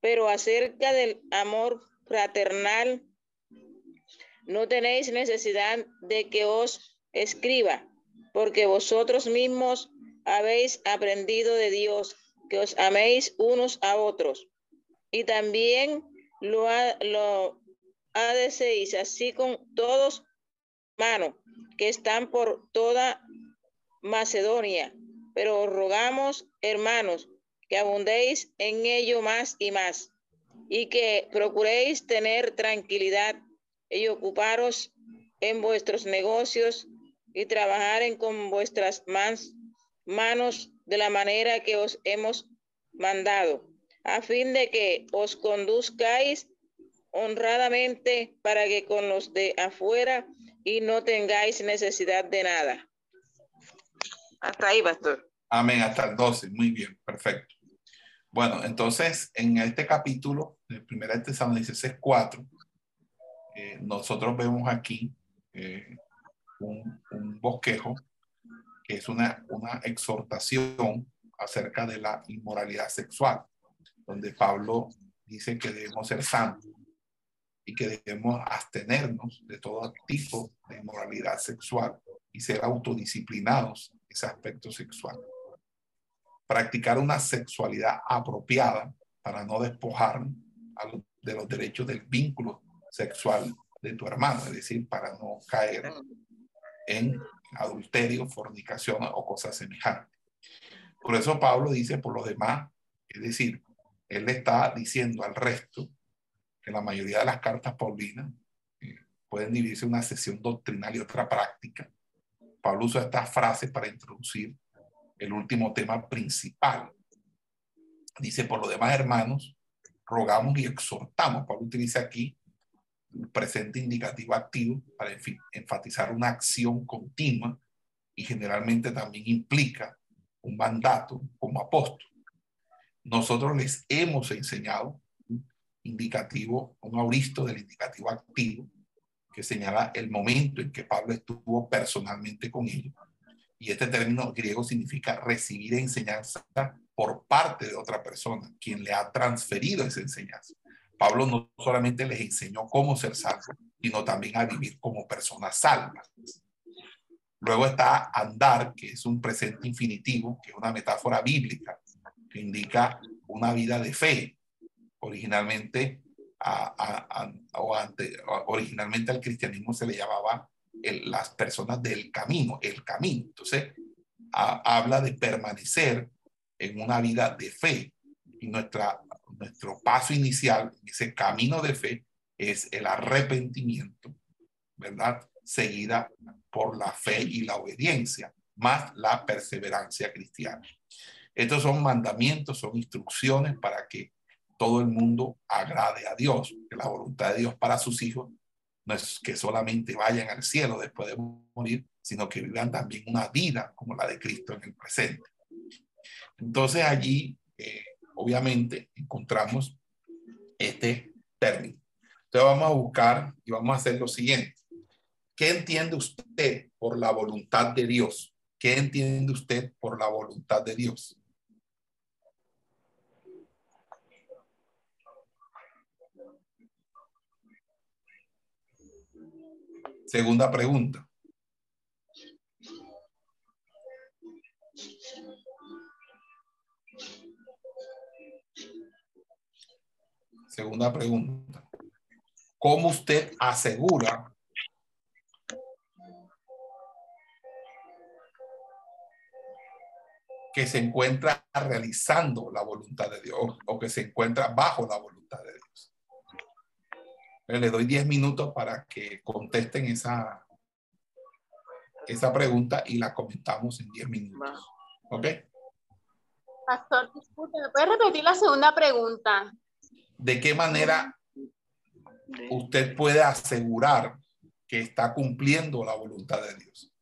Pero acerca del amor fraternal, no tenéis necesidad de que os escriba, porque vosotros mismos habéis aprendido de Dios que os améis unos a otros. Y también lo, ha, lo deseéis así con todos hermanos que están por toda Macedonia. Pero rogamos, hermanos, que abundéis en ello más y más, y que procuréis tener tranquilidad y ocuparos en vuestros negocios y trabajar en con vuestras manos de la manera que os hemos mandado, a fin de que os conduzcáis honradamente para que con los de afuera y no tengáis necesidad de nada. Hasta ahí, pastor. Amén, hasta el 12. Muy bien, perfecto. Bueno, entonces en este capítulo, el primer Tesalonicenses 4, eh, nosotros vemos aquí eh, un, un, bosquejo que es una, una exhortación acerca de la inmoralidad sexual, donde Pablo dice que debemos ser santos y que debemos abstenernos de todo tipo de inmoralidad sexual y ser autodisciplinados en ese aspecto sexual. Practicar una sexualidad apropiada para no despojar de los derechos del vínculo sexual de tu hermano, es decir, para no caer en adulterio, fornicación o cosas semejantes. Por eso Pablo dice por los demás, es decir, él le está diciendo al resto que la mayoría de las cartas paulinas eh, pueden dividirse en una sesión doctrinal y otra práctica. Pablo usa esta frase para introducir el último tema principal. Dice, por lo demás, hermanos, rogamos y exhortamos. Pablo utiliza aquí el presente indicativo activo para enfatizar una acción continua y generalmente también implica un mandato como apóstol. Nosotros les hemos enseñado indicativo, un auristo del indicativo activo, que señala el momento en que Pablo estuvo personalmente con ellos. Y este término griego significa recibir enseñanza por parte de otra persona, quien le ha transferido esa enseñanza. Pablo no solamente les enseñó cómo ser salvos, sino también a vivir como personas salvas. Luego está andar, que es un presente infinitivo, que es una metáfora bíblica, que indica una vida de fe. Originalmente, a, o originalmente al cristianismo se le llamaba las personas del camino, el camino. Entonces, habla de permanecer en una vida de fe. Y nuestra, nuestro paso inicial, ese camino de fe, es el arrepentimiento, ¿verdad? Seguida por la fe y la obediencia, más la perseverancia cristiana. Estos son mandamientos, son instrucciones para que todo el mundo agrade a Dios, que la voluntad de Dios para sus hijos no es que solamente vayan al cielo después de morir, sino que vivan también una vida como la de Cristo en el presente. Entonces allí, eh, obviamente, encontramos este término. Entonces vamos a buscar y vamos a hacer lo siguiente. ¿Qué entiende usted por la voluntad de Dios? ¿Qué entiende usted por la voluntad de Dios? Segunda pregunta. Segunda pregunta. ¿Cómo usted asegura que se encuentra realizando la voluntad de Dios o que se encuentra bajo la voluntad de Dios. Le doy 10 minutos para que contesten esa, esa pregunta y la comentamos en 10 minutos. ¿Ok? Pastor, disculpe, ¿me puede repetir la segunda pregunta? ¿De qué manera usted puede asegurar que está cumpliendo la voluntad de Dios?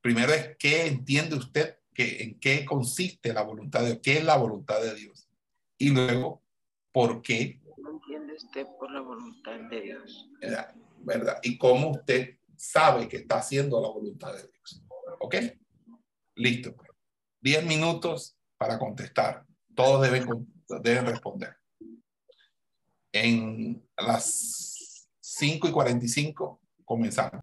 Primero es qué entiende usted que en qué consiste la voluntad de Dios, qué es la voluntad de Dios. Y luego, ¿por qué? Usted por la voluntad de Dios. ¿Verdad? Y cómo usted sabe que está haciendo la voluntad de Dios. ¿Ok? Listo. Diez minutos para contestar. Todos deben, deben responder. En las 5 y 45 comenzamos.